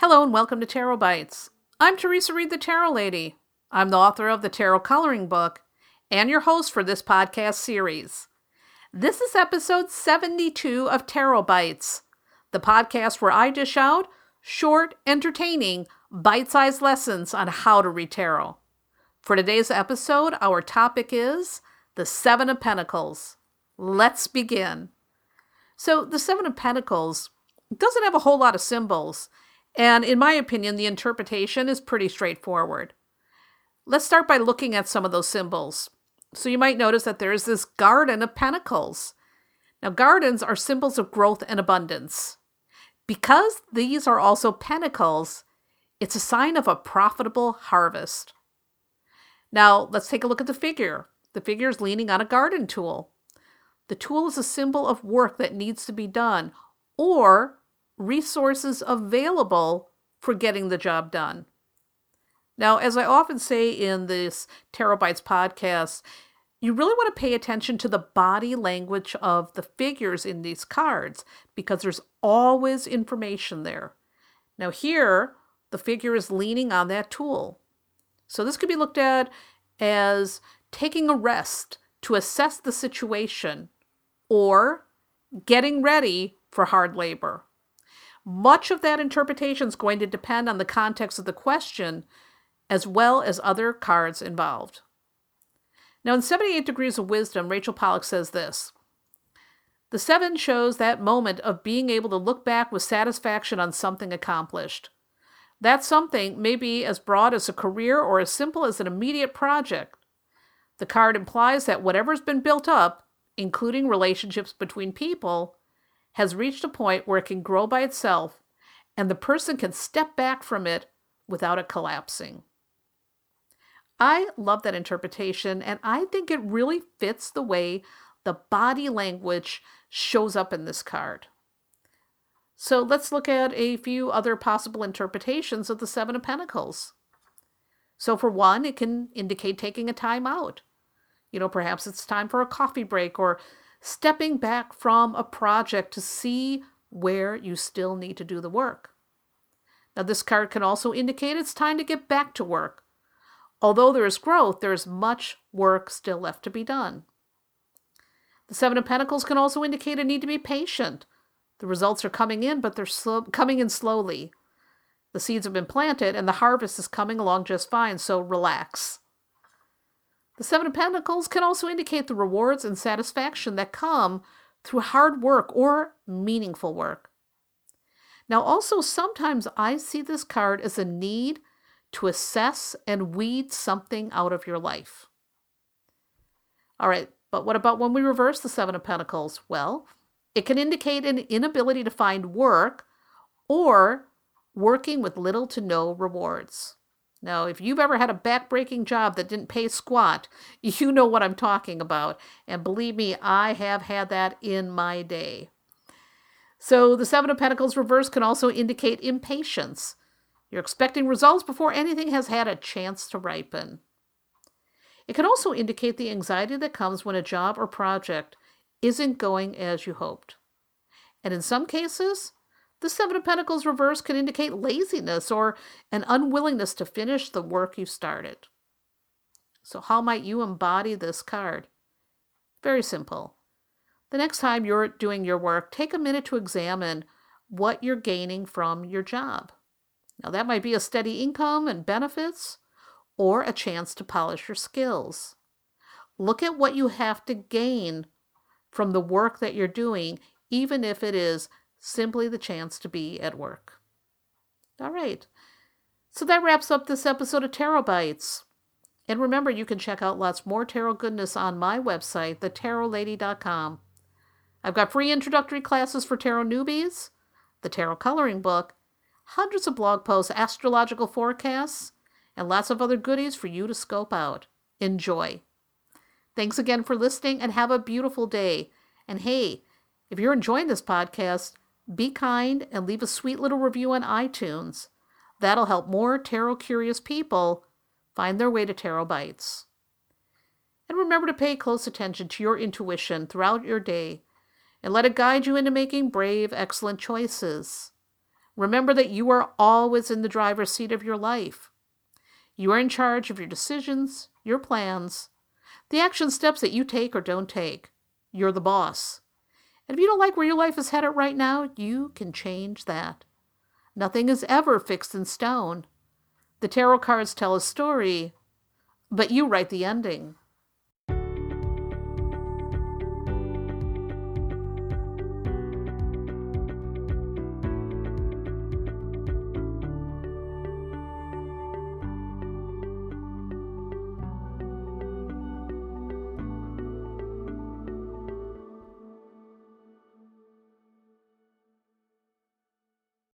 Hello and welcome to Tarot Bites. I'm Theresa Reed, the Tarot Lady. I'm the author of the Tarot Coloring Book and your host for this podcast series. This is episode 72 of Tarot Bites, the podcast where I dish out short, entertaining, bite sized lessons on how to read tarot. For today's episode, our topic is the Seven of Pentacles. Let's begin. So, the Seven of Pentacles doesn't have a whole lot of symbols and in my opinion, the interpretation is pretty straightforward. Let's start by looking at some of those symbols. So you might notice that there is this garden of pentacles. Now, gardens are symbols of growth and abundance. Because these are also pentacles, it's a sign of a profitable harvest. Now, let's take a look at the figure. The figure is leaning on a garden tool. The tool is a symbol of work that needs to be done, or resources available for getting the job done. Now, as I often say in this Tarot Bites podcast, you really want to pay attention to the body language of the figures in these cards because there's always information there. Now, here, the figure is leaning on that tool. So, this could be looked at as taking a rest to assess the situation or getting ready for hard labor. Much of that interpretation is going to depend on the context of the question as well as other cards involved. Now, in 78 Degrees of Wisdom, Rachel Pollack says this The seven shows that moment of being able to look back with satisfaction on something accomplished. That something may be as broad as a career or as simple as an immediate project. The card implies that whatever's been built up, including relationships between people, has reached a point where it can grow by itself and the person can step back from it without it collapsing. I love that interpretation, and I think it really fits the way the body language shows up in this card. So let's look at a few other possible interpretations of the Seven of Pentacles. So, for one, it can indicate taking a time out. You know, perhaps it's time for a coffee break or stepping back from a project to see where you still need to do the work. Now, this card can also indicate it's time to get back to work. Although there is growth, there is much work still left to be done. The Seven of Pentacles can also indicate a need to be patient. The results are coming in, but they're slow, coming in slowly. The seeds have been planted and the harvest is coming along just fine, so relax. The Seven of Pentacles can also indicate the rewards and satisfaction that come through hard work or meaningful work. Now, also, sometimes I see this card as a need to assess and weed something out of your life. All right, but what about when we reverse the Seven of Pentacles? Well, it can indicate an inability to find work or working with little to no rewards. Now, if you've ever had a backbreaking job that didn't pay squat, you know what I'm talking about. And believe me, I have had that in my day. So, the Seven of Pentacles reverse can also indicate impatience. You're expecting results before anything has had a chance to ripen. It can also indicate the anxiety that comes when a job or project isn't going as you hoped. And in some cases, the Seven of Pentacles reverse can indicate laziness or an unwillingness to finish the work you started. So, how might you embody this card? Very simple. The next time you're doing your work, take a minute to examine what you're gaining from your job. Now, that might be a steady income and benefits, or a chance to polish your skills. Look at what you have to gain from the work that you're doing, even if it is simply the chance to be at work. All right. So that wraps up this episode of Tarot Bites. And remember, you can check out lots more tarot goodness on my website, thetarotlady.com. I've got free introductory classes for tarot newbies, the tarot coloring book, hundreds of blog posts, astrological forecasts, and lots of other goodies for you to scope out. Enjoy. Thanks again for listening and have a beautiful day. And hey, if you're enjoying this podcast, be kind and leave a sweet little review on iTunes. That'll help more tarot curious people find their way to Tarot Bites. And remember to pay close attention to your intuition throughout your day and let it guide you into making brave, excellent choices. Remember that you are always in the driver's seat of your life. You are in charge of your decisions, your plans, the action steps that you take or don't take. You're the boss. And if you don't like where your life is headed right now, you can change that. Nothing is ever fixed in stone. The tarot cards tell a story, but you write the ending.